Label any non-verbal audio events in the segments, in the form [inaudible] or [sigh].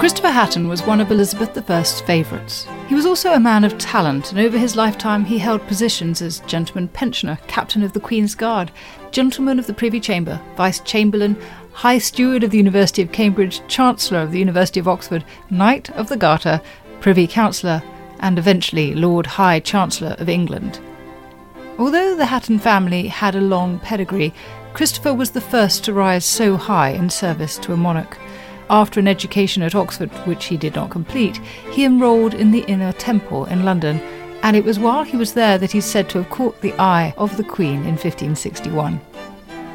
Christopher Hatton was one of Elizabeth I's favourites. He was also a man of talent, and over his lifetime he held positions as Gentleman Pensioner, Captain of the Queen's Guard, Gentleman of the Privy Chamber, Vice Chamberlain, High Steward of the University of Cambridge, Chancellor of the University of Oxford, Knight of the Garter, Privy Councillor, and eventually Lord High Chancellor of England. Although the Hatton family had a long pedigree, Christopher was the first to rise so high in service to a monarch. After an education at Oxford, which he did not complete, he enrolled in the Inner Temple in London, and it was while he was there that he's said to have caught the eye of the Queen in 1561.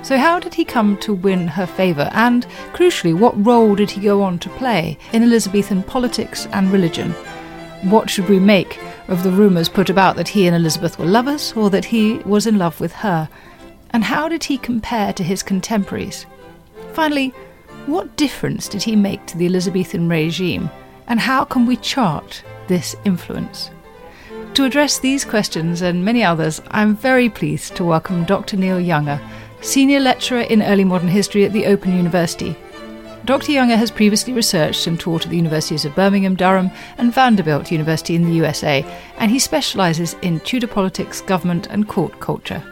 So, how did he come to win her favour, and, crucially, what role did he go on to play in Elizabethan politics and religion? What should we make of the rumours put about that he and Elizabeth were lovers, or that he was in love with her? And how did he compare to his contemporaries? Finally, what difference did he make to the Elizabethan regime, and how can we chart this influence? To address these questions and many others, I'm very pleased to welcome Dr. Neil Younger, Senior Lecturer in Early Modern History at the Open University. Dr. Younger has previously researched and taught at the Universities of Birmingham, Durham, and Vanderbilt University in the USA, and he specialises in Tudor politics, government, and court culture.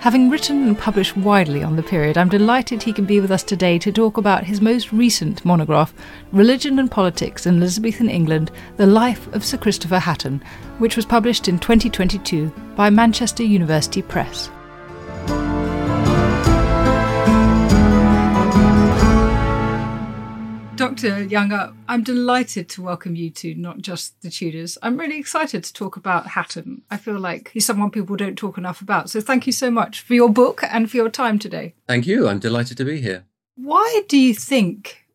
Having written and published widely on the period, I'm delighted he can be with us today to talk about his most recent monograph, Religion and Politics in Elizabethan England The Life of Sir Christopher Hatton, which was published in 2022 by Manchester University Press. Dr. Younger, I'm delighted to welcome you to not just the Tudors. I'm really excited to talk about Hatton. I feel like he's someone people don't talk enough about. So thank you so much for your book and for your time today. Thank you. I'm delighted to be here. Why do you think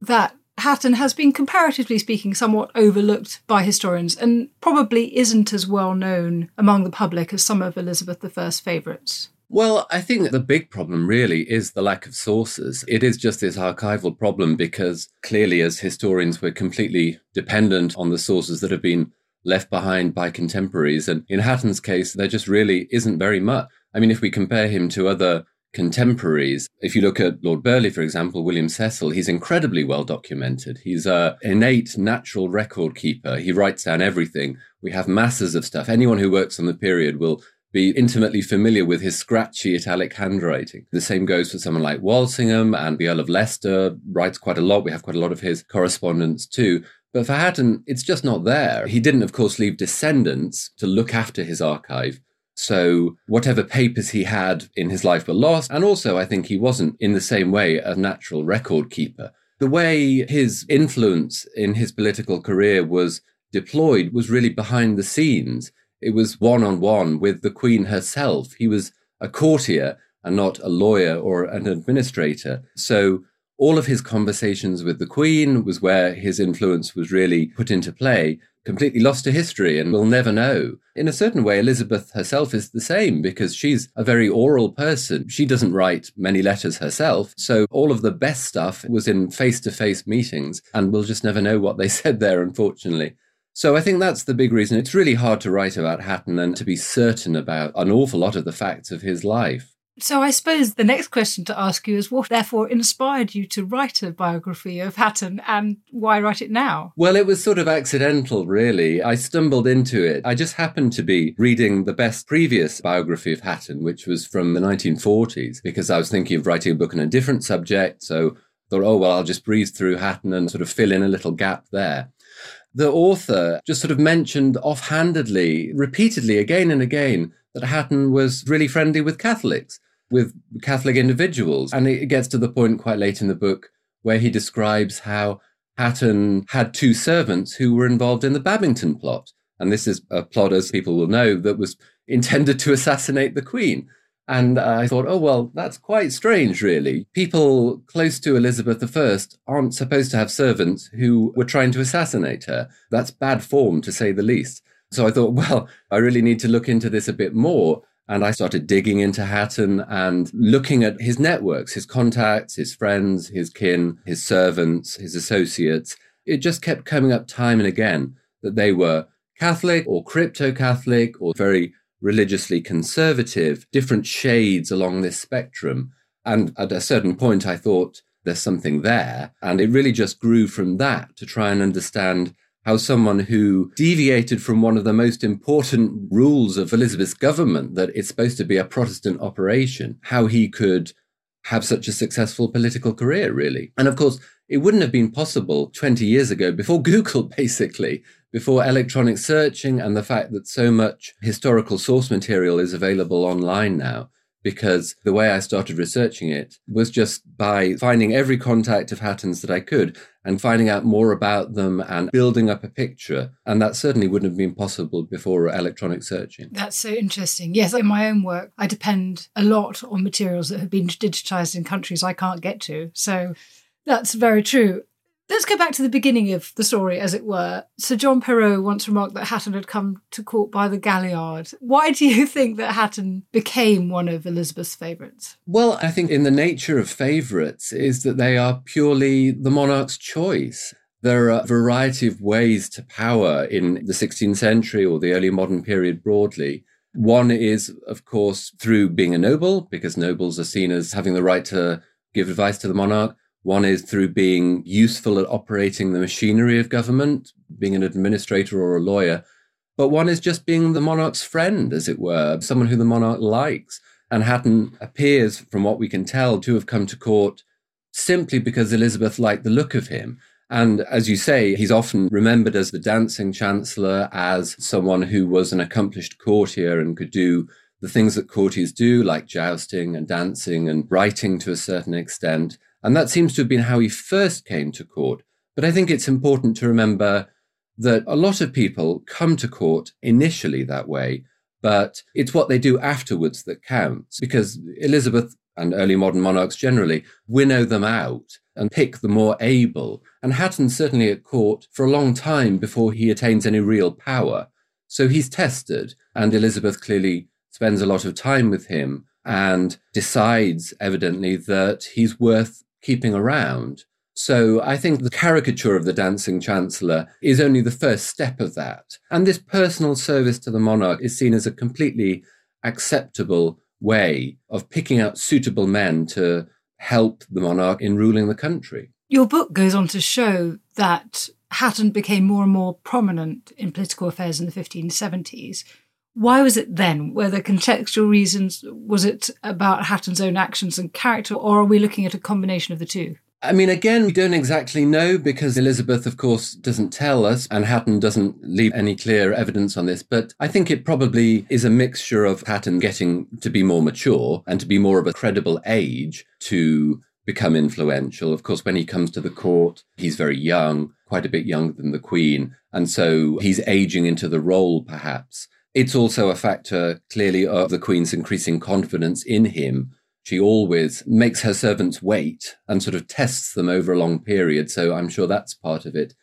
that Hatton has been, comparatively speaking, somewhat overlooked by historians and probably isn't as well known among the public as some of Elizabeth I's favourites? Well, I think the big problem really is the lack of sources. It is just this archival problem because clearly, as historians, we're completely dependent on the sources that have been left behind by contemporaries. And in Hatton's case, there just really isn't very much. I mean, if we compare him to other contemporaries, if you look at Lord Burghley, for example, William Cecil, he's incredibly well documented. He's a innate natural record keeper. He writes down everything. We have masses of stuff. Anyone who works on the period will be intimately familiar with his scratchy italic handwriting. The same goes for someone like Walsingham and the Earl of Leicester writes quite a lot. We have quite a lot of his correspondence too. But for Hatton, it's just not there. He didn't, of course, leave descendants to look after his archive. So whatever papers he had in his life were lost. And also, I think he wasn't in the same way a natural record keeper. The way his influence in his political career was deployed was really behind the scenes. It was one on one with the Queen herself. He was a courtier and not a lawyer or an administrator. So all of his conversations with the Queen was where his influence was really put into play, completely lost to history and we'll never know. In a certain way, Elizabeth herself is the same because she's a very oral person. She doesn't write many letters herself. So all of the best stuff was in face to face meetings and we'll just never know what they [laughs] said there, unfortunately. So I think that's the big reason. It's really hard to write about Hatton and to be certain about an awful lot of the facts of his life. So I suppose the next question to ask you is what therefore inspired you to write a biography of Hatton and why write it now? Well, it was sort of accidental, really. I stumbled into it. I just happened to be reading the best previous biography of Hatton, which was from the 1940s, because I was thinking of writing a book on a different subject. So thought, oh, well, I'll just breeze through Hatton and sort of fill in a little gap there. The author just sort of mentioned offhandedly, repeatedly, again and again, that Hatton was really friendly with Catholics with Catholic individuals. And it gets to the point quite late in the book where he describes how Hatton had two servants who were involved in the Babington plot. And this is a plot, as people will know, that was intended to assassinate the Queen. And I thought, oh, well, that's quite strange, really. People close to Elizabeth I aren't supposed to have servants who were trying to assassinate her. That's bad form, to say the least. So I thought, [laughs] well, I really need to look into this a bit more. And I started digging into Hatton and looking at his networks, his contacts, his friends, his kin, his servants, his associates. It just kept coming up time and again that they were Catholic or crypto Catholic or very religiously conservative, different shades along this spectrum. And at a certain point, I thought there's something there. And it really just grew from that to try and understand how someone who deviated from one of the most important rules of Elizabeth's government, that it's supposed to be a Protestant operation, how he could have such a successful political career, really. And of course, it wouldn't have been possible 20 years ago before [laughs] Google, basically, before electronic searching and the fact that so much historical source material is available online now because the way I started researching it was just by finding every contact of Hatton's that I could and finding out more about them and building up a picture. And that certainly wouldn't have been possible before electronic searching. That's so interesting. Yes, in my own work, I depend a lot on materials that have been digitized in countries I can't get to. So that's very true. Let's go back to the beginning of the story, as it were. Sir John Perrot once remarked that Hatton had come to court by the galliard. Why do you [laughs] think that Hatton became one of Elizabeth's favourites? Well, I think in the nature of favourites is that they are purely the monarch's choice. There are a variety of ways to power in the 16th century or the early modern period broadly. One is, of course, through being a noble, because nobles are seen as having the right to give advice to the monarch. One is through being useful at operating the machinery of government, being an administrator or a lawyer. But one is just being the monarch's friend, as it were, someone who the monarch likes. And Hatton appears, from what we can tell, to have come to court simply because Elizabeth liked the look of him. And as you say, he's often remembered as the dancing chancellor, as someone who was an accomplished courtier and could do the things that courtiers do, like jousting and dancing and writing to a certain extent. And that seems to have been how he first came to court. But I think it's important to remember that a lot of people come to court initially that way, but it's what they do afterwards that counts because Elizabeth and early modern monarchs generally winnow them out and pick the more able. And Hatton's certainly at court for a long time before he attains any real power. So he's tested, and Elizabeth clearly spends a lot of time with him and decides evidently that he's worth keeping around. So I think the caricature of the dancing chancellor is only the first step of that. And this personal service to the monarch is seen as a completely acceptable way of picking out suitable men to help the monarch in ruling the country. Your book goes on to show that Hatton became more and more prominent in political affairs in the 1570s. Why was it then? Were there contextual reasons? Was it about Hatton's own actions and character, or are we looking at a combination of the two? I mean, again, we don't exactly know because Elizabeth, of course, doesn't tell us, and Hatton doesn't leave any clear evidence on this. But I think it probably is a mixture of Hatton getting to be more mature and to be more of a credible age to become influential. Of course, when he comes to the court, he's very young, quite a bit younger than the Queen. And so he's aging into the role, perhaps. It's also a factor, clearly, of the Queen's increasing confidence in him. She always makes her servants wait and sort of tests them over a long period. So I'm sure that's part of it.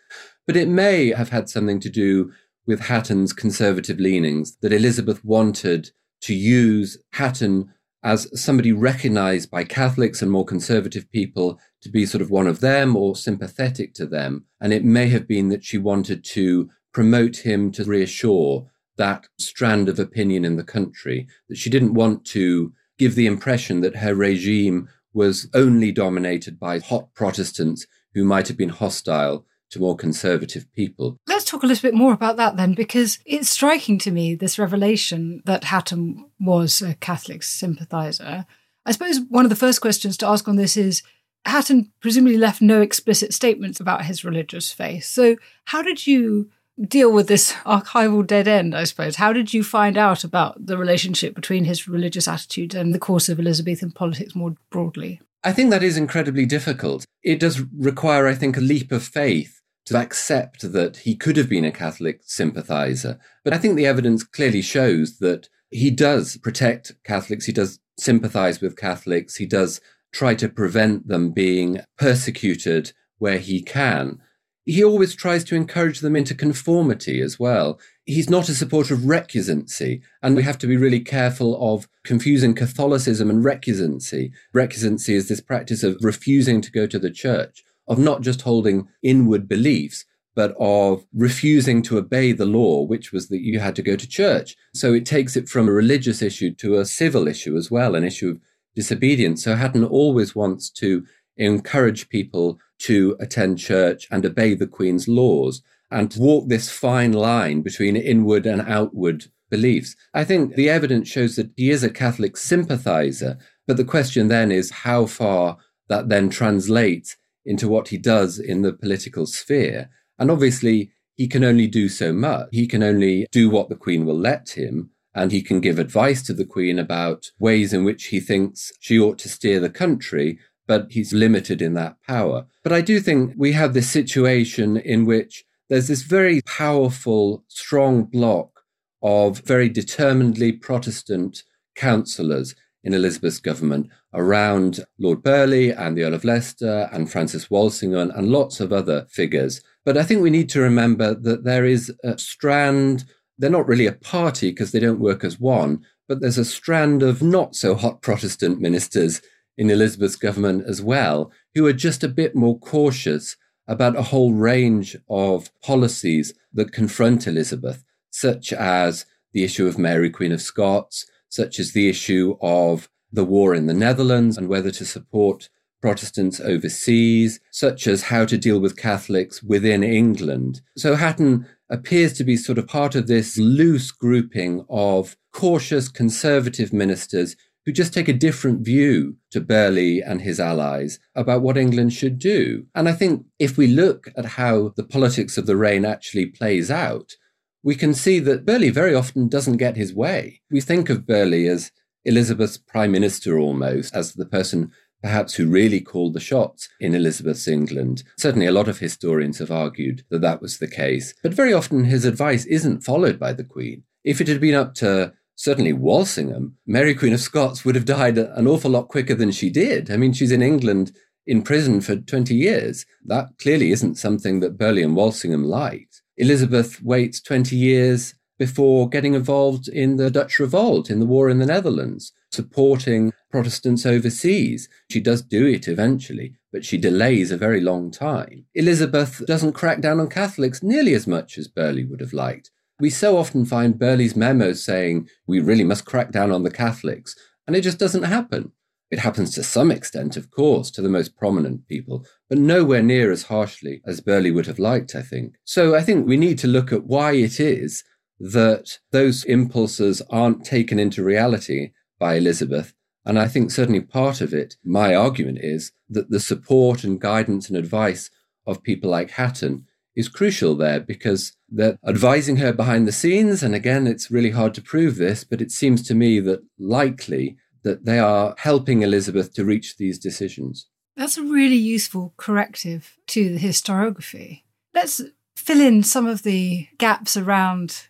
But it may have had something to do with Hatton's conservative leanings, that Elizabeth wanted to use Hatton as somebody recognized by Catholics and more conservative people to be sort of one of them or sympathetic to them. And it may have been that she wanted to promote him to reassure that strand of opinion in the country, that she didn't want to give the impression that her regime was only dominated by hot Protestants who might have been hostile to more conservative people. Let's talk a little bit more about that then, because it's striking to me this revelation that Hatton was a Catholic sympathiser. I suppose one of the first questions to ask on this is Hatton presumably left no explicit statements about his religious faith. So, how did you deal with this archival dead end, I suppose? How did you find out about the relationship between his religious attitude and the course of Elizabethan politics more broadly? I think that is incredibly difficult. It does require, I think, a leap of faith to accept that he could have been a Catholic sympathizer. But I think the evidence clearly shows that he does protect Catholics, he does sympathize with Catholics, he does try to prevent them being persecuted where he can. He always tries to encourage them into conformity as well. He's not a supporter of recusancy, and we have to be really careful of confusing Catholicism and recusancy. Recusancy is this practice of refusing to go to the church, of not just holding inward beliefs, but of refusing to obey the law, which was that you had to go to church. So it takes it from a religious issue to a civil issue as well, an issue of disobedience. So Hatton always wants to encourage people to attend church and obey the Queen's laws and walk this fine line between inward and outward beliefs. I think the evidence shows that he is a Catholic sympathizer, but the question then is how far that then translates into what he does in the political sphere. And obviously, he can only do so much. He can only do what the Queen will let him, and he can give advice to the Queen about ways in which he thinks she ought to steer the country, but he's limited in that power. But I do think we have this situation in which there's this very powerful, strong block of very determinedly Protestant councillors in Elizabeth's government around Lord Burghley and the Earl of Leicester and Francis Walsingham and lots of other figures. But I think we need to remember that there is a strand, they're not really a party because they don't work as one, but there's a strand of not so hot Protestant ministers in Elizabeth's government as well, who are just a bit more cautious about a whole range of policies that confront Elizabeth, such as the issue of Mary, Queen of Scots, such as the issue of the war in the Netherlands and whether to support Protestants overseas, such as how to deal with Catholics within England. So Hatton appears to be sort of part of this loose grouping of cautious conservative ministers who just take a different view to Burghley and his allies about what England should do. And I think if we look at how the politics of the reign actually plays out, we can see that Burghley very often doesn't get his way. We think of Burghley as Elizabeth's prime minister almost, as the person perhaps who really called the shots in Elizabeth's England. Certainly, a lot of historians have argued that that was the case. But very often, his advice isn't followed by the Queen. If it had been up to certainly Walsingham, Mary Queen of Scots would have died an awful lot quicker than she did. I mean, she's in England in prison for 20 years. That clearly isn't something that Burghley and Walsingham liked. Elizabeth waits 20 years before getting involved in the Dutch revolt, in the war in the Netherlands, supporting Protestants overseas. She does do it eventually, but she delays a very long time. Elizabeth doesn't crack down on Catholics nearly as much as Burghley would have liked. We so often find Burghley's memos saying, we really must crack down on the Catholics, and it just doesn't happen. It happens to some extent, of course, to the most prominent people, but nowhere near as harshly as Burghley would have liked, I think. So I think we need to look at why it is that those impulses aren't taken into reality by Elizabeth. And I think certainly part of it, my argument is that the support and guidance and advice of people like Hatton is crucial there because they're advising her behind the scenes. And again, it's really hard to prove this, but it seems to me that likely that they are helping Elizabeth to reach these decisions. That's a really useful corrective to the historiography. Let's fill in some of the gaps around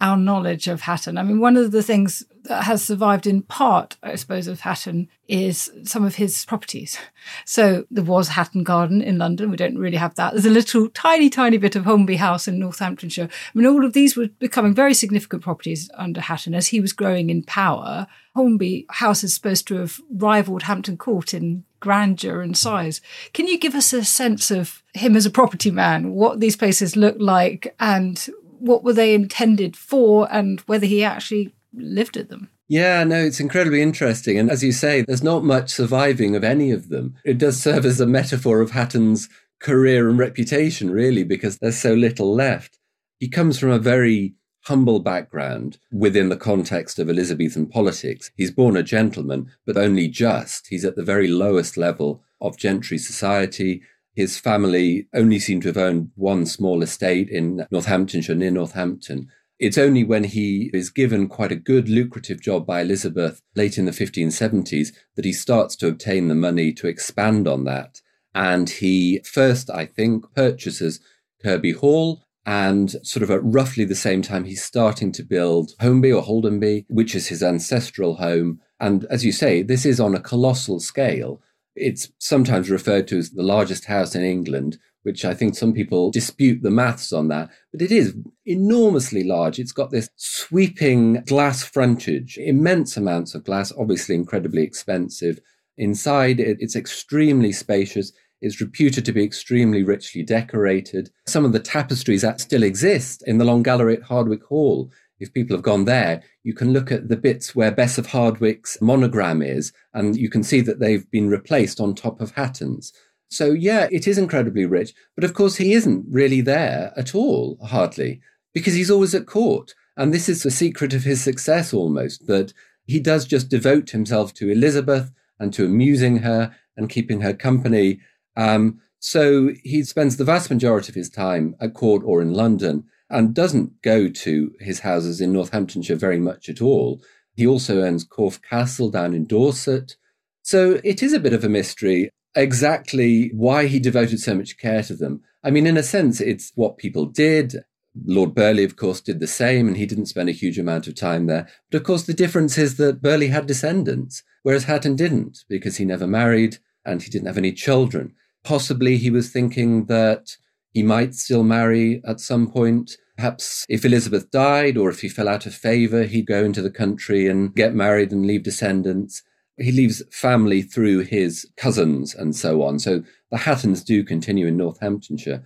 our knowledge of Hatton. I mean, one of the things that has survived in part, I suppose, of Hatton is some of his properties. [laughs] So there was Hatton Garden in London. We don't really have that. There's a little tiny, tiny bit of Holmby House in Northamptonshire. I mean, all of these were becoming very significant properties under Hatton as he was growing in power. Holmby House is supposed to have rivaled Hampton Court in grandeur and size. Can you give us a sense of him as a property man, what these places look like and what were they intended for and whether he actually lived at them? Yeah, no, it's incredibly interesting. And as you say, there's not much surviving of any of them. It does serve as a metaphor of Hatton's career and reputation, really, because there's so little left. He comes from a very humble background within the context of Elizabethan politics. He's born a gentleman, but only just. He's at the very lowest level of gentry society. His family only seem to have owned one small estate in Northamptonshire, near Northampton. It's only when he is given quite a good, lucrative job by Elizabeth late in the 1570s that he starts to obtain the money to expand on that. And he first, I think, purchases Kirby Hall. And sort of at roughly the same time, he's starting to build Holmby or Holdenby, which is his ancestral home. And as you say, this is on a colossal scale. It's sometimes referred to as the largest house in England, which I think some people dispute the maths on that, but it is enormously large. It's got this sweeping glass frontage, immense amounts of glass, obviously incredibly expensive. Inside, it's extremely spacious. It's reputed to be extremely richly decorated. Some of the tapestries that still exist in the Long Gallery at Hardwick Hall. If people have gone there, you can look at the bits where Bess of Hardwick's monogram is, and you can see that they've been replaced on top of Hatton's. So, yeah, it is incredibly rich. But of course, he isn't really there at all, hardly, because he's always at court. And this is the secret of his success almost, that he does just devote himself to Elizabeth and to amusing her and keeping her company. Um, so he spends the vast majority of his time at court or in London and doesn't go to his houses in Northamptonshire very much at all. He also owns Corfe Castle down in Dorset. So it is a bit of a mystery exactly why he devoted so much care to them. I mean, in a sense, it's what people did. Lord Burghley, of course, did the same, and he didn't spend a huge amount of time there. But of course, the difference is that Burghley had descendants, whereas Hatton didn't, because he never married and he didn't have any children. Possibly he was thinking that he might still marry at some point. Perhaps if Elizabeth died or if he fell out of favour, he'd go into the country and get married and leave descendants he leaves family through his cousins and so on. So the Hattons do continue in Northamptonshire.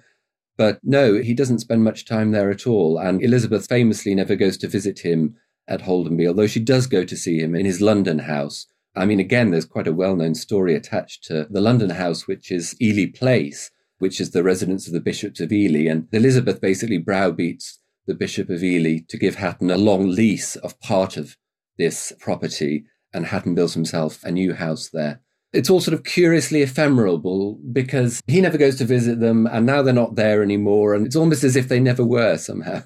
But no, he doesn't spend much time there at all. And Elizabeth famously never goes to visit him at Holdenby, although she does go to see him in his London house. I mean, again, there's quite a well known story attached to the London house, which is Ely Place, which is the residence of the bishops of Ely. And Elizabeth basically browbeats the Bishop of Ely to give Hatton a long lease of part of this property and Hatton builds himself a new house there. It's all sort of curiously ephemeral because he never goes to visit them and now they're not there anymore. And it's almost as if they never were somehow.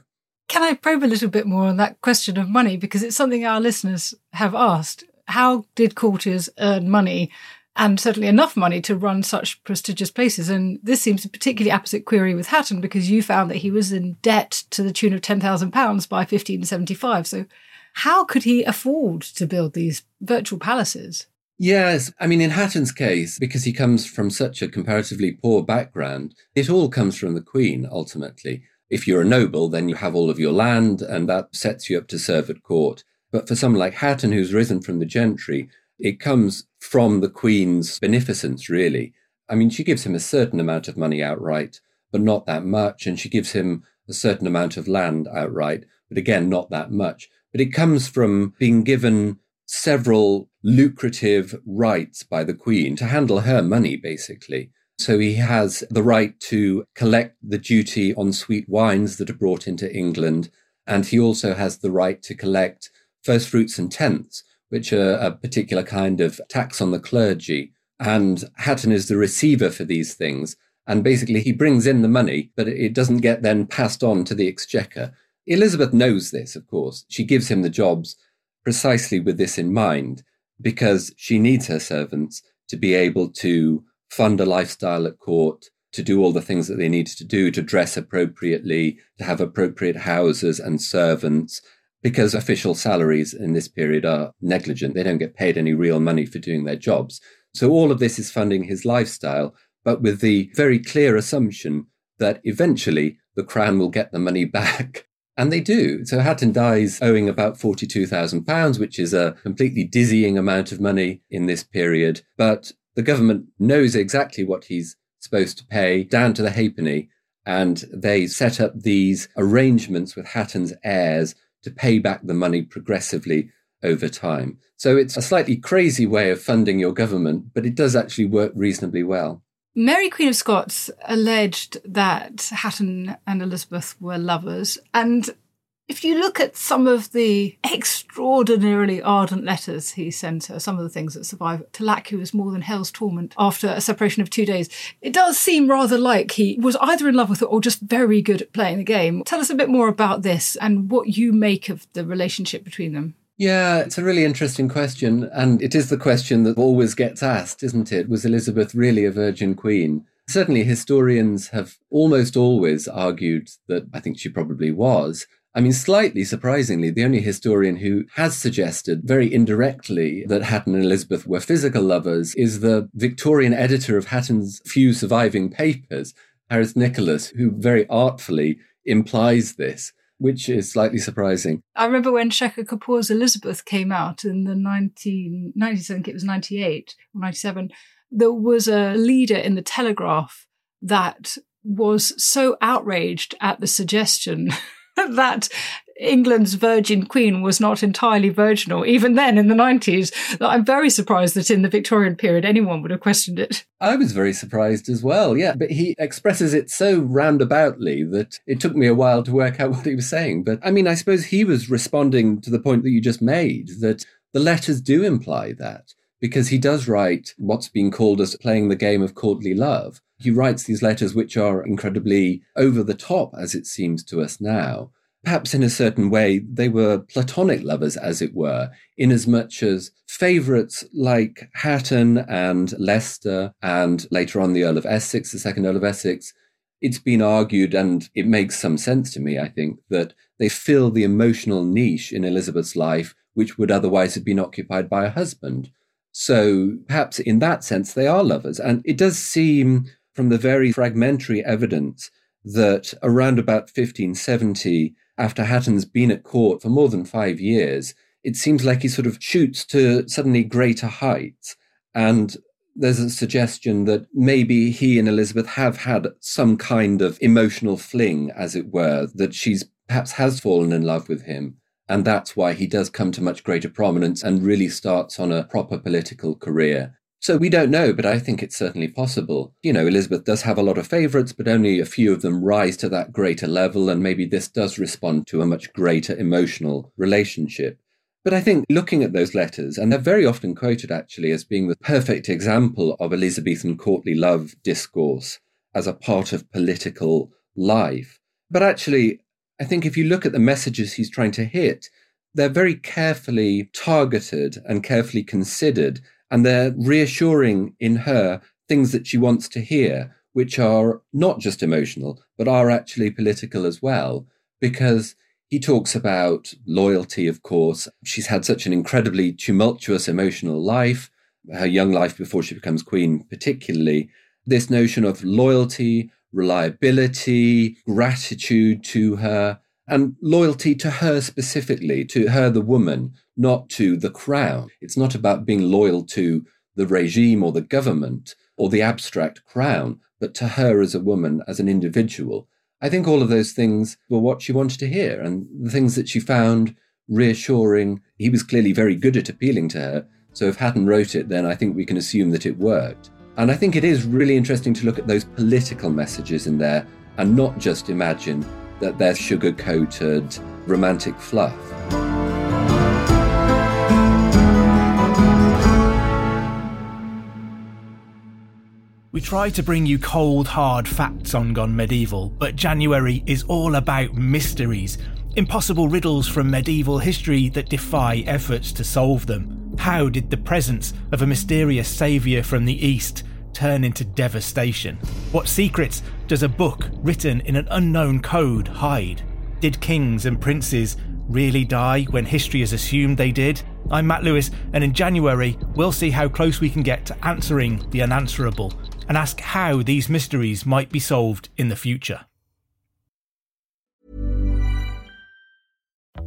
Can I probe a little bit more on that question of money? Because it's something our listeners have asked. How did courtiers earn money and certainly enough money to run such prestigious places? And this seems a particularly apposite query with Hatton because you found that he was in debt to the tune of £10,000 by 1575. So how could he afford to build these virtual palaces? Yes, I mean, in Hatton's case, because he comes from such a comparatively poor background, it all comes from the Queen, ultimately. If you're a noble, then you have all of your land, and that sets you up to serve at court. But for someone like Hatton, who's risen from the gentry, it comes from the Queen's beneficence, really. I mean, she gives him a certain amount of money outright, but not that much, and she gives him a certain amount of land outright, but again, not that much but it comes from being given several lucrative rights by the Queen to handle her money, basically. So he has the right to collect the duty on sweet wines that are brought into England. And he also has the right to collect first fruits and tenths, which are a particular kind of tax on the clergy. And Hatton is the receiver for these things. And basically, he brings in the money, but it doesn't get then passed on to the exchequer. Elizabeth knows this, of course. She gives him the jobs precisely with this in mind, because she needs her servants to be able to fund a lifestyle at court, to do all the things that they need to do, to dress appropriately, to have appropriate houses and servants, because official salaries in this period are negligent. They don't get paid any real money for doing their jobs. So all of this is funding his lifestyle, but with the very clear assumption that eventually the crown will get the money [laughs] back and they do. So Hatton dies owing about £42,000, which is a completely dizzying amount of money in this period. But the government knows exactly what he's supposed to pay down to the halfpenny. And they set up these arrangements with Hatton's heirs to pay back the money progressively over time. So it's a slightly crazy way of funding your government, but it does actually work reasonably well. Mary, Queen of Scots, alleged that Hatton and Elizabeth were lovers, and if you look at some of the extraordinarily ardent letters he sent her, some of the things that survive, to lack was more than hell's torment after a separation of two days, it does seem rather like he was either in love with her or just very good at playing the game. Tell us a bit more about this and what you make of the relationship between them. Yeah, it's a really interesting question. And it is the question that always gets asked, isn't it? Was Elizabeth really a virgin queen? Certainly, historians have almost always argued that I think she probably was. I mean, slightly surprisingly, the only historian who has suggested very indirectly that Hatton and Elizabeth were physical lovers is the Victorian editor of Hatton's few surviving papers, Harris Nicolas, who very artfully implies this. Which is slightly surprising. I remember when Shekhar Kapur's Elizabeth came out in the 1990s, I think it was 98 or 97. There was a leader in the Telegraph that was so outraged at the suggestion [laughs] [laughs] that England's Virgin Queen was not entirely virginal, even then in the 90s. I'm very surprised that in the Victorian period anyone would have questioned it. I was very surprised as well, yeah. But he expresses it so roundaboutly that it took me a while to work out [laughs] what he was saying. But I mean, I suppose he was responding to the point that you just made that the letters do imply that because he does write what's been called as playing the game of courtly love. He writes these letters which are incredibly over the top, as it seems to us now. Perhaps in a certain way, they were platonic lovers, as it were, inasmuch as favourites like Hatton and Leicester, and later on the Earl of Essex, the second Earl of Essex, it's been argued, and it makes some sense to me, I think, that they fill the emotional niche in Elizabeth's life which would otherwise have been occupied by a husband. So perhaps in that sense, they are lovers. And it does seem from the very fragmentary evidence that around about 1570, after Hatton's been at court for more than five years, it seems like he sort of shoots to suddenly greater heights. And there's a suggestion that maybe he and Elizabeth have had some kind of emotional fling, as it were, that she's perhaps has fallen in love with him. And that's why he does come to much greater prominence and really starts on a proper political career. So we don't know, but I think it's certainly possible. You know, Elizabeth does have a lot of favourites, but only a few of them rise to that greater level, and maybe this does respond to a much greater emotional relationship. But I think looking at those letters, and they're very often quoted actually as being the perfect example of Elizabethan courtly love discourse as a part of political life. But actually, I think if you look at the messages he's trying to hit, they're very carefully targeted and carefully considered, and they're reassuring in her things that she wants to hear, which are not just emotional, but are actually political as well. Because he talks about loyalty, of course. She's had such an incredibly tumultuous emotional life, her young life before she becomes queen, particularly. This notion of loyalty, reliability, gratitude to her, and loyalty to her specifically, to her, the woman, not to the crown. It's not about being loyal to the regime or the government or the abstract crown, but to her as a woman, as an individual. I think all of those things were what she wanted to hear and the things that she found reassuring. He was clearly very good at appealing to her. So if Hatton wrote it, then I think we can assume that it worked. And I think it is really interesting to look at those political messages in there and not just imagine that they're sugar coated romantic fluff. We try to bring you cold, hard facts on Gone Medieval, but January is all about mysteries. Impossible riddles from medieval history that defy efforts to solve them. How did the presence of a mysterious saviour from the East turn into devastation? What secrets does a book written in an unknown code hide? Did kings and princes really die when history has assumed they did? I'm Matt Lewis, and in January, we'll see how close we can get to answering the unanswerable and ask how these mysteries might be solved in the future.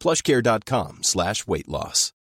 plushcare.com slash weight loss.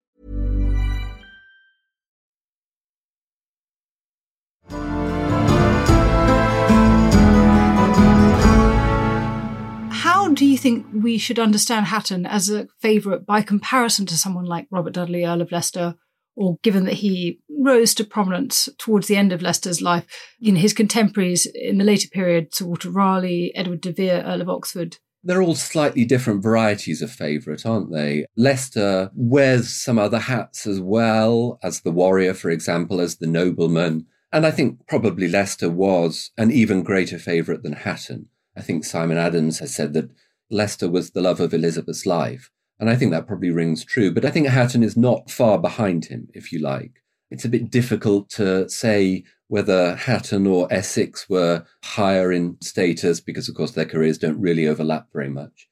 How do you think we should understand Hatton as a favourite by comparison to someone like Robert Dudley, Earl of Leicester, or given that he rose to prominence towards the end of Leicester's life, you know, his contemporaries in the later period, Sir Walter Raleigh, Edward de Vere, Earl of Oxford? They're all slightly different varieties of favourite, aren't they? Leicester wears some other hats as well, as the warrior, for example, as the nobleman. And I think probably Leicester was an even greater favourite than Hatton. I think Simon Adams has said that Leicester was the love of Elizabeth's life. And I think that probably rings true. But I think Hatton is not far behind him, if you like. It's a bit difficult to say whether Hatton or Essex were higher in status because, of course, their careers don't really overlap very much.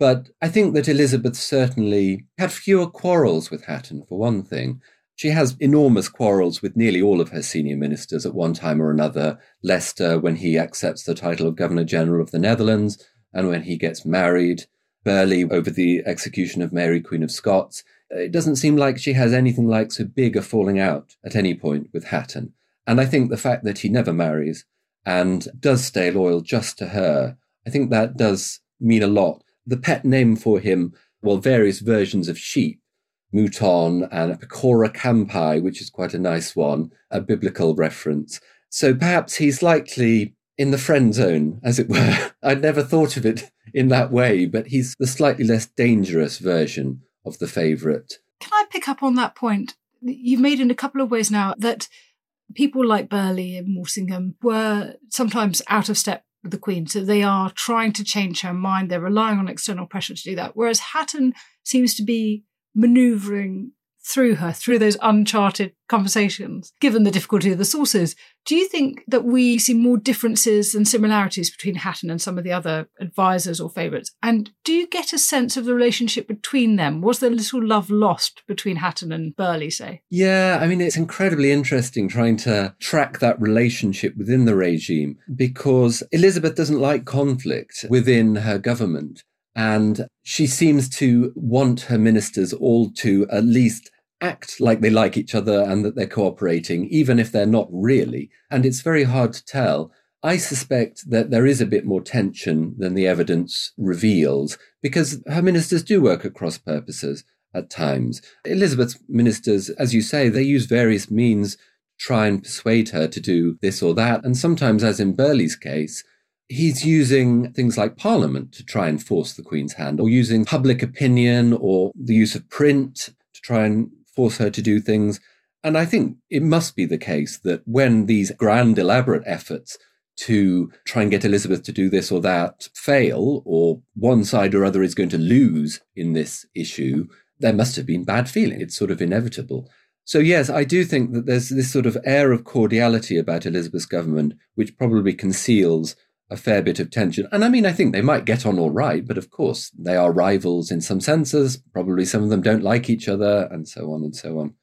But I think that Elizabeth certainly had fewer quarrels with Hatton, for one thing. She has enormous quarrels with nearly all of her senior ministers at one time or another. Leicester, when he accepts the title of Governor General of the Netherlands, and when he gets married. Burghley over the execution of Mary, Queen of Scots. It doesn't seem like she has anything like so big a falling out at any point with Hatton. And I think the fact that he never marries and does stay loyal just to her, I think that does mean a lot. The pet name for him, well, various versions of sheep Mouton and Pecora campi, which is quite a nice one, a biblical reference. So perhaps he's likely in the friend zone, as it were. [laughs] I'd never thought of it in that way, but he's the slightly less dangerous version of the favourite. Can I pick up on that point? You've made in a couple of ways now that people like Burghley and Walsingham were sometimes out of step with the Queen. So they are trying to change her mind. They're relying on external pressure to do that. Whereas Hatton seems to be maneuvering through her, through those uncharted conversations, given the difficulty of the sources. Do you think that we see more differences than similarities between Hatton and some of the other advisors or favourites? And do you get a sense of the relationship between them? Was there little love lost between Hatton and Burghley, say? Yeah, I mean, it's incredibly interesting trying to track that relationship within the regime because Elizabeth doesn't like conflict within her government. And she seems to want her ministers all to at least act like they like each other and that they're cooperating, even if they're not really. And it's very hard to tell. I suspect that there is a bit more tension than the evidence reveals because her ministers do work at cross purposes at times. Elizabeth's ministers, as you say, they use various means to try and persuade her to do this or that. And sometimes, as in Burghley's case, he's using things like Parliament to try and force the Queen's hand, or using public opinion or the use of print to try and force her to do things. And I think it must be the case that when these grand, elaborate efforts to try and get Elizabeth to do this or that fail, or one side or other is going to lose in this issue, there must have been bad feeling. It's sort of inevitable. So, yes, I do think that there's this sort of air of cordiality about Elizabeth's government, which probably conceals a fair bit of tension. And I mean, I think they might get on all right, but of course, they are rivals in some senses. Probably some of them don't like each other, and so on and so on.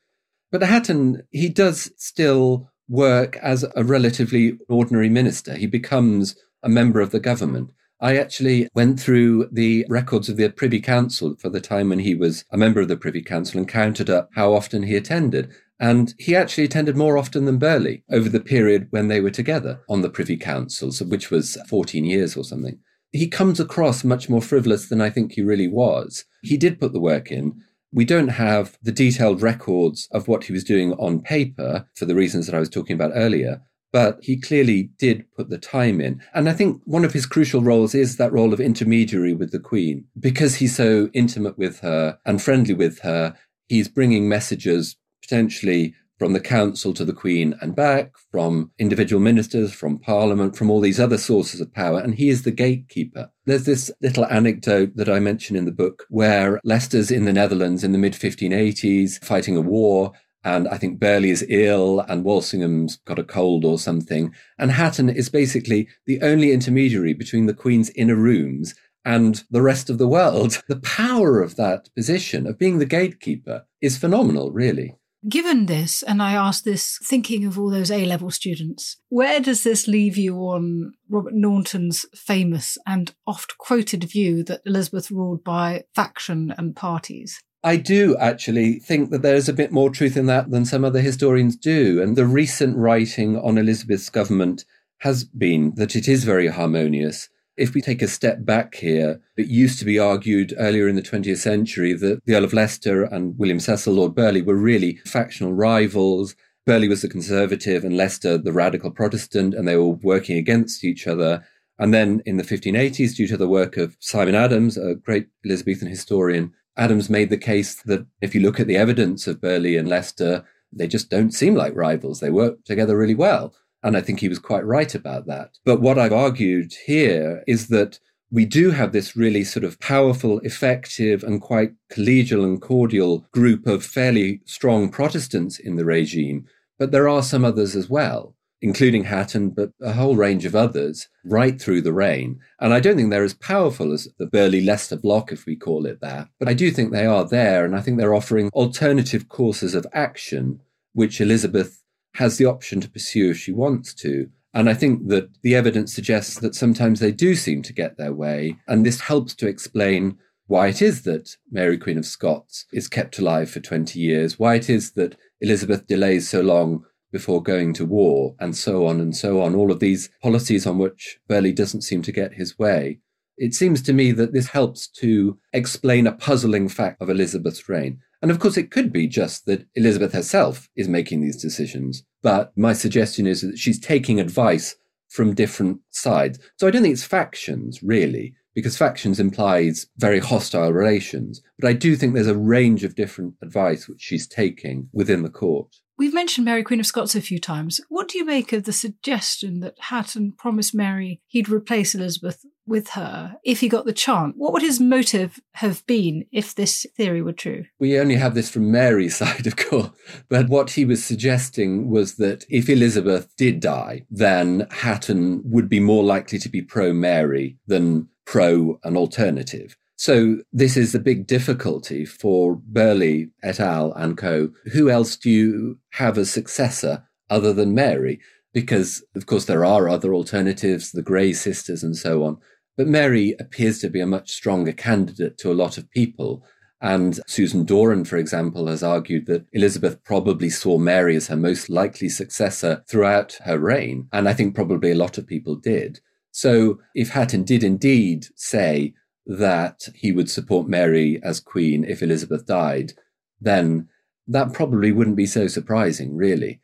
But Hatton, he does still work as a relatively ordinary minister. He becomes a member of the government. I actually went through the records of the Privy Council for the time when he was a member of the Privy Council and counted up how often he attended. And he actually attended more often than Burghley over the period when they were together on the Privy Councils, which was 14 years or something. He comes across much more frivolous than I think he really was. He did put the work in. We don't have the detailed records of what he was doing on paper for the reasons that I was talking about earlier, but he clearly did put the time in. And I think one of his crucial roles is that role of intermediary with the Queen. Because he's so intimate with her and friendly with her, he's bringing messages potentially from the council to the Queen and back, from individual ministers, from Parliament, from all these other sources of power, and he is the gatekeeper. There's this little anecdote that I mention in the book where Leicester's in the Netherlands in the mid 1580s fighting a war, and I think Burghley is ill and Walsingham's got a cold or something. And Hatton is basically the only intermediary between the Queen's inner rooms and the rest of the world. [laughs] The power of that position, of being the gatekeeper, is phenomenal, really. Given this, and I ask this thinking of all those A level students, where does this leave you on Robert Naunton's famous and oft quoted view that Elizabeth ruled by faction and parties? I do actually think that there's a bit more truth in that than some other historians do. And the recent writing on Elizabeth's government has been that it is very harmonious if we take a step back here, it used to be argued earlier in the 20th century that the Earl of Leicester and William Cecil, Lord Burghley, were really factional rivals. Burghley was the conservative and Leicester the radical Protestant, and they were working against each other. And then in the 1580s, due to the work of Simon Adams, a great Elizabethan historian, Adams made the case that if you look at the evidence of Burghley and Leicester, they just don't seem like rivals. They work together really well. And I think he was quite right about that. But what I've argued here is that we do have this really sort of powerful, effective, and quite collegial and cordial group of fairly strong Protestants in the regime. But there are some others as well, including Hatton, but a whole range of others right through the reign. And I don't think they're as powerful as the Burghley Leicester bloc, if we call it that. But I do think they are there. And I think they're offering alternative courses of action, which Elizabeth has the option to pursue if she wants to. And I think that the evidence suggests that sometimes they do seem to get their way. And this helps to explain why it is that Mary, Queen of Scots, is kept alive for 20 years, why it is that Elizabeth delays so long before going to war, and so on and so on. All of these policies on which Burghley doesn't seem to get his way. It seems to me that this helps to explain a puzzling fact of Elizabeth's reign. And of course, it could be just that Elizabeth herself is making these decisions. But my suggestion is that she's taking advice from different sides. So I don't think it's factions, really, because factions implies very hostile relations. But I do think there's a range of different advice which she's taking within the court. We've mentioned Mary Queen of Scots a few times. What do you make of the suggestion that Hatton promised Mary he'd replace Elizabeth with her if he got the chance? What would his motive have been if this theory were true? We only have this from Mary's [laughs] side, of course. But what he was suggesting was that if Elizabeth did die, then Hatton would be more likely to be pro Mary than pro an alternative. So this is the big difficulty for Burghley et al. and co. Who else do you have as successor other than Mary? Because, of course, there are other alternatives, the Grey sisters and so on. But Mary appears to be a much stronger candidate to a lot of people. And Susan Doran, for example, has argued that Elizabeth probably saw Mary as her most likely successor throughout her reign. And I think probably a lot of people did. So if Hatton did indeed say, that he would support Mary as queen if Elizabeth died, then that probably wouldn't be so surprising, really.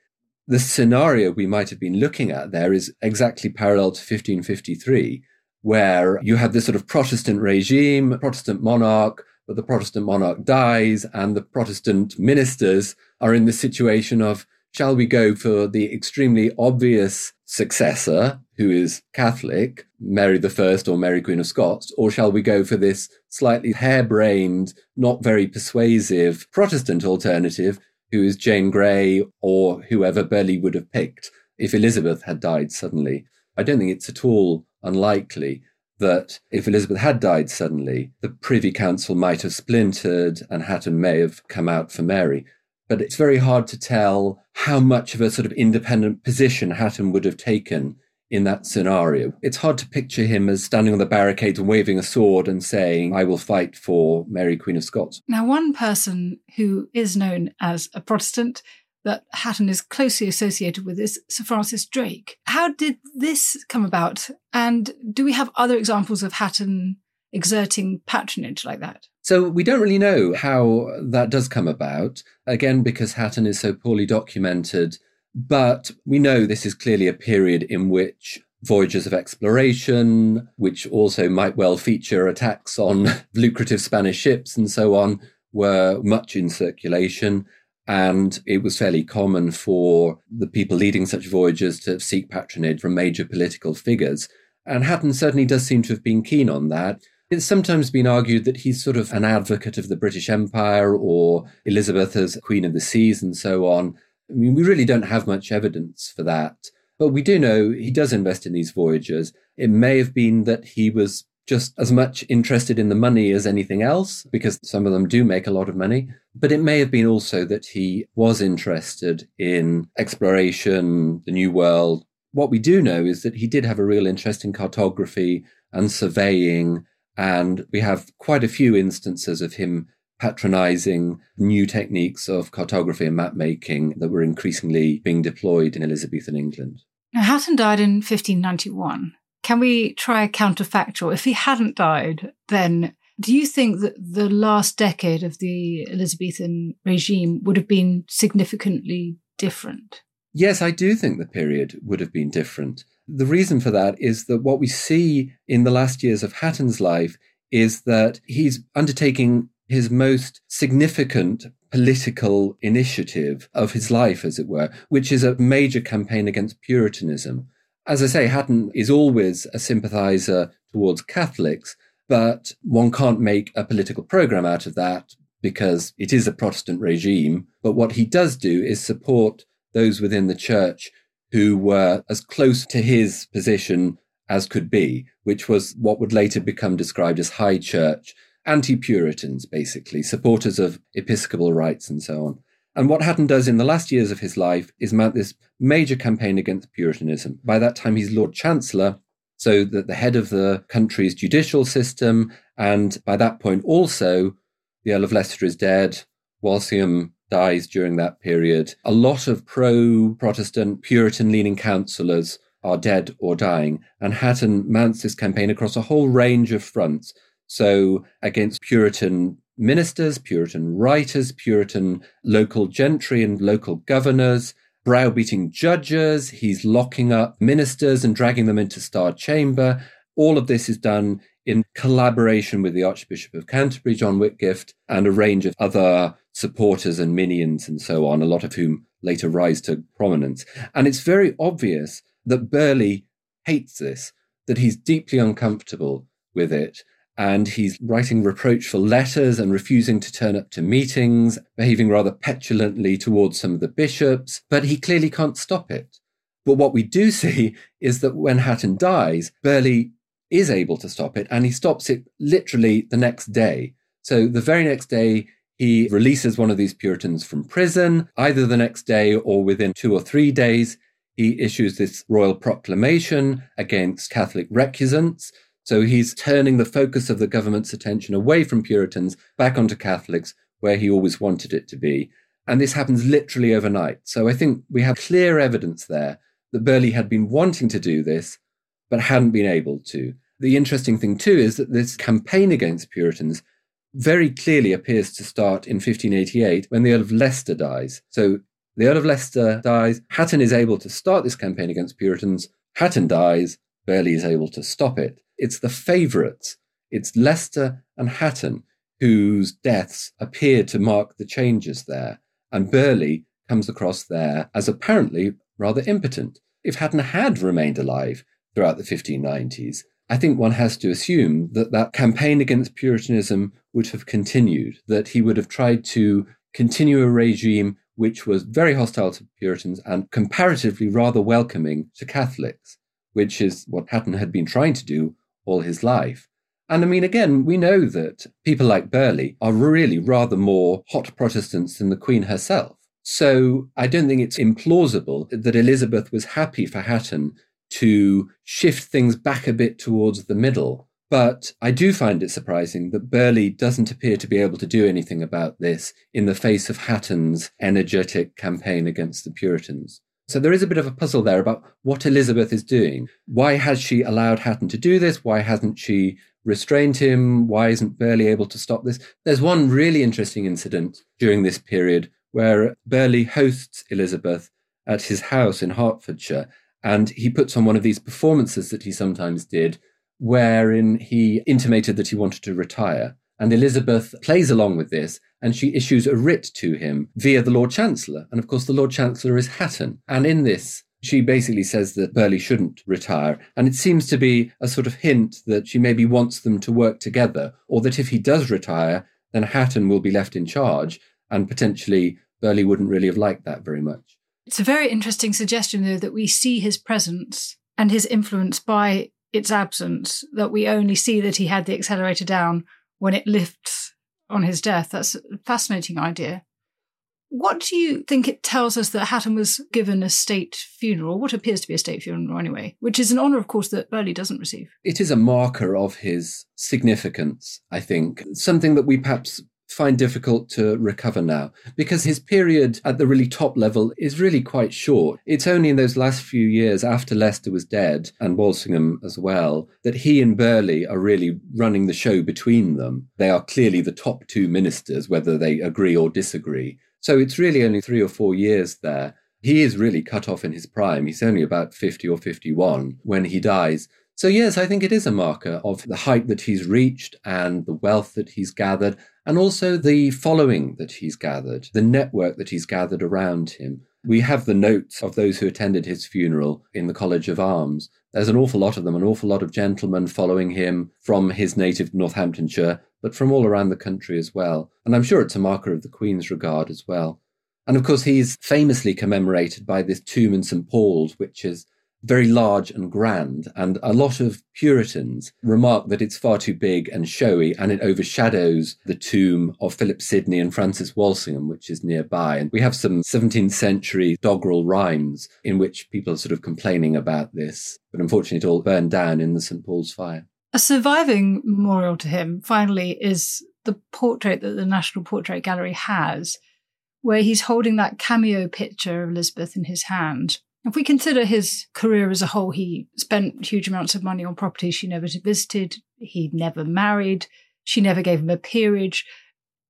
The scenario we might have been looking at there is exactly parallel to 1553, where you have this sort of Protestant regime, Protestant monarch, but the Protestant monarch dies, and the Protestant ministers are in the situation of shall we go for the extremely obvious successor, who is Catholic, Mary I or Mary Queen of Scots, or shall we go for this slightly harebrained, not very persuasive Protestant alternative, who is Jane Grey or whoever Burghley would have picked if Elizabeth had died suddenly? I don't think it's at all unlikely that if Elizabeth had died suddenly, the Privy Council might have splintered and Hatton may have come out for Mary but it's very hard to tell how much of a sort of independent position Hatton would have taken in that scenario. It's hard to picture him as standing on the barricades and waving a sword and saying, I will fight for Mary, Queen of Scots. Now, one person who is known as a Protestant that Hatton is closely associated with is Sir Francis Drake. How did this come about? And do we have other examples of Hatton exerting patronage like that? So we don't really know how that does come about, again, because Hatton is so poorly documented. But we know this is clearly a period in which voyages of exploration, which also might well feature attacks on [laughs] lucrative Spanish ships and so on, were much in circulation. And it was fairly common for the people leading such voyages to seek patronage from major political figures. And Hatton certainly does seem to have been keen on that. It's sometimes been argued that he's sort of an advocate of the British Empire or Elizabeth as Queen of the Seas and so on. I mean, we really don't have much evidence for that. But we do know he does invest in these voyages. It may have been that he was just as much interested in the money as anything else, because some of them do make a lot of money. But it may have been also that he was interested in exploration, the New World. What we do know is that he did have a real interest in cartography and surveying. And we have quite a few instances of him patronizing new techniques of cartography and map making that were increasingly being deployed in Elizabethan England. Now, Hatton died in 1591. Can we try a counterfactual? If he hadn't died, then do you think that the last decade of the Elizabethan regime would have been significantly different? Yes, I do think the period would have been different. The reason for that is that what we see in the last years of Hatton's life is that he's undertaking his most significant political initiative of his life, as it were, which is a major campaign against Puritanism. As I say, Hatton is always a sympathizer towards Catholics, but one can't make a political program out of that because it is a Protestant regime. But what he does do is support those within the church who were as close to his position as could be, which was what would later become described as high church, anti Puritans, basically, supporters of episcopal rights and so on. And what Hatton does in the last years of his life is mount this major campaign against Puritanism. By that time, he's Lord Chancellor, so that the head of the country's judicial system. And by that point, also, the Earl of Leicester is dead. Walsingham dies during that period. A lot of pro Protestant, Puritan leaning councillors are dead or dying. And Hatton mounts this campaign across a whole range of fronts. So, against Puritan ministers, Puritan writers, Puritan local gentry and local governors, browbeating judges. He's locking up ministers and dragging them into Star Chamber. All of this is done in collaboration with the Archbishop of Canterbury, John Whitgift, and a range of other supporters and minions and so on, a lot of whom later rise to prominence. And it's very obvious that Burghley hates this, that he's deeply uncomfortable with it and he's writing reproachful letters and refusing to turn up to meetings, behaving rather petulantly towards some of the bishops, but he clearly can't stop it. But what we do [laughs] see is that when Hatton dies, Burghley is able to stop it, and he stops it literally the next day. So the very next day, he releases one of these Puritans from prison, either the next day or within two or three days. He issues this royal proclamation against Catholic recusants, so he's turning the focus of the government's attention away from Puritans back onto Catholics, where he always wanted it to be. And this happens literally overnight. So I think we have clear evidence there that Burghley had been wanting to do this, but hadn't been able to. The interesting thing, too, is that this campaign against Puritans very clearly appears to start in 1588 when the Earl of Leicester dies. So the Earl of Leicester dies. Hatton is able to start this campaign against Puritans. Hatton dies. Burghley is able to stop it. It's the favourites. It's Leicester and Hatton whose deaths appear to mark the changes there. And Burghley comes across there as apparently rather impotent. If Hatton had remained alive throughout the 1590s, I think one has to assume that that campaign against Puritanism would have continued, that he would have tried to continue a regime which was very hostile to Puritans and comparatively rather welcoming to Catholics, which is what Hatton had been trying to do all his life. And I mean, again, we know that people like Burghley are really rather more hot Protestants than the Queen herself. So I don't think it's implausible that Elizabeth was happy for Hatton to shift things back a bit towards the middle. But I do find it surprising that Burghley doesn't appear to be able to do anything about this in the face of Hatton's energetic campaign against the Puritans. So there is a bit of a puzzle there about what Elizabeth is doing. Why has she allowed Hatton to do this? Why hasn't she restrained him? Why isn't Burghley able to stop this? There's one really interesting incident during this period where Burghley hosts Elizabeth at his house in Hertfordshire, and he puts on one of these performances that he sometimes did, wherein he intimated that he wanted to retire. And Elizabeth plays along with this and she issues a writ to him via the Lord Chancellor. And of course, the Lord Chancellor is Hatton. And in this, she basically says that Burghley shouldn't retire. And it seems to be a sort of hint that she maybe wants them to work together, or that if he does retire, then Hatton will be left in charge. And potentially, Burghley wouldn't really have liked that very much. It's a very interesting suggestion, though, that we see his presence and his influence by its absence, that we only see that he had the accelerator down when it lifts on his death. That's a fascinating idea. What do you think it tells us that Hatton was given a state funeral, what appears to be a state funeral anyway, which is an honour, of course, that Burghley doesn't receive? It is a marker of his significance, I think. Something that we perhaps find difficult to recover now because his period at the really top level is really quite short. It's only in those last few years after Leicester was dead and Walsingham as well that he and Burghley are really running the show between them. They are clearly the top two ministers, whether they agree or disagree. So it's really only three or four years there. He is really cut off in his prime. He's only about 50 or 51 when he dies. So, yes, I think it is a marker of the height that he's reached and the wealth that he's gathered, and also the following that he's gathered, the network that he's gathered around him. We have the notes of those who attended his funeral in the College of Arms. There's an awful lot of them, an awful lot of gentlemen following him from his native Northamptonshire, but from all around the country as well. And I'm sure it's a marker of the Queen's regard as well. And of course, he's famously commemorated by this tomb in St. Paul's, which is very large and grand. And a lot of Puritans remark that it's far too big and showy and it overshadows the tomb of Philip Sidney and Francis Walsingham, which is nearby. And we have some 17th century doggerel rhymes in which people are sort of complaining about this. But unfortunately, it all burned down in the St. Paul's fire. A surviving memorial to him, finally, is the portrait that the National Portrait Gallery has, where he's holding that cameo picture of Elizabeth in his hand. If we consider his career as a whole, he spent huge amounts of money on properties she never visited. He never married. She never gave him a peerage.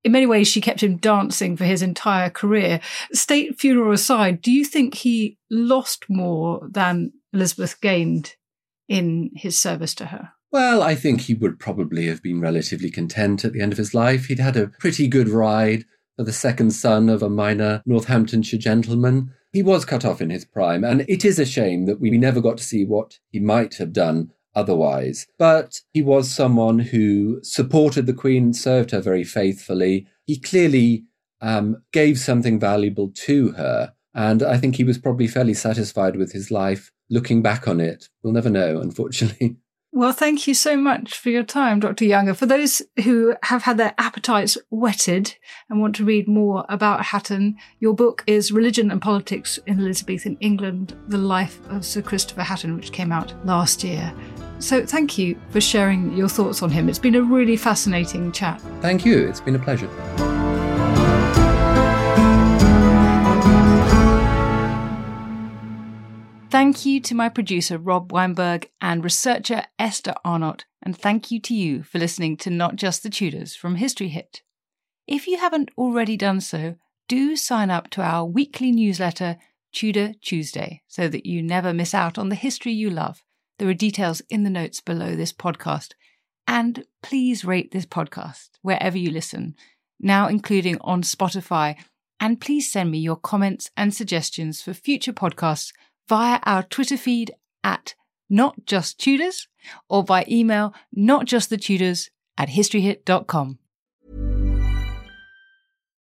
In many ways, she kept him dancing for his entire career. State funeral aside, do you think he lost more than Elizabeth gained in his service to her? Well, I think he would probably have been relatively content at the end of his life. He'd had a pretty good ride for the second son of a minor Northamptonshire gentleman. He was cut off in his prime, and it is a shame that we never got to see what he might have done otherwise. But he was someone who supported the Queen, served her very faithfully. He clearly um, gave something valuable to her, and I think he was probably fairly satisfied with his life. Looking back on it, we'll never know, unfortunately. [laughs] Well, thank you so much for your time, Dr. Younger. For those who have had their appetites whetted and want to read more about Hatton, your book is Religion and Politics in Elizabethan England The Life of Sir Christopher Hatton, which came out last year. So, thank you for sharing your thoughts on him. It's been a really fascinating chat. Thank you. It's been a pleasure. Thank you to my producer, Rob Weinberg, and researcher, Esther Arnott. And thank you to you for listening to Not Just the Tudors from History Hit. If you haven't already done so, do sign up to our weekly newsletter, Tudor Tuesday, so that you never miss out on the history you love. There are details in the notes below this podcast. And please rate this podcast wherever you listen, now including on Spotify. And please send me your comments and suggestions for future podcasts via our Twitter feed at Not Just Tudors or by email notjustthetudors at historyhit.com.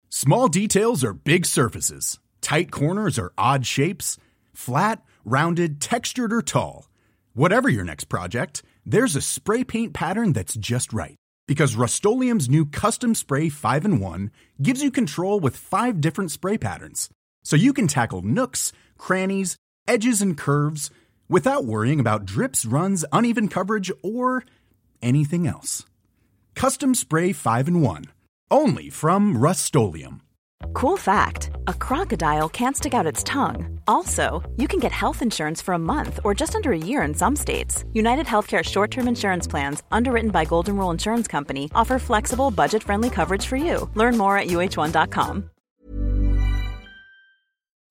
Small details are big surfaces. Tight corners are odd shapes. Flat, rounded, textured, or tall. Whatever your next project, there's a spray paint pattern that's just right. Because Rust-Oleum Custom Spray 5 in 1 gives you control with five different spray patterns. So you can tackle nooks, crannies, edges, and curves without worrying about drips, runs, uneven coverage, or anything else. Custom Spray 5 and 1. Only from Rust Cool fact a crocodile can't stick out its tongue. Also, you can get health insurance for a month or just under a year in some states. United Healthcare short term insurance plans, underwritten by Golden Rule Insurance Company, offer flexible, budget friendly coverage for you. Learn more at uhone.com.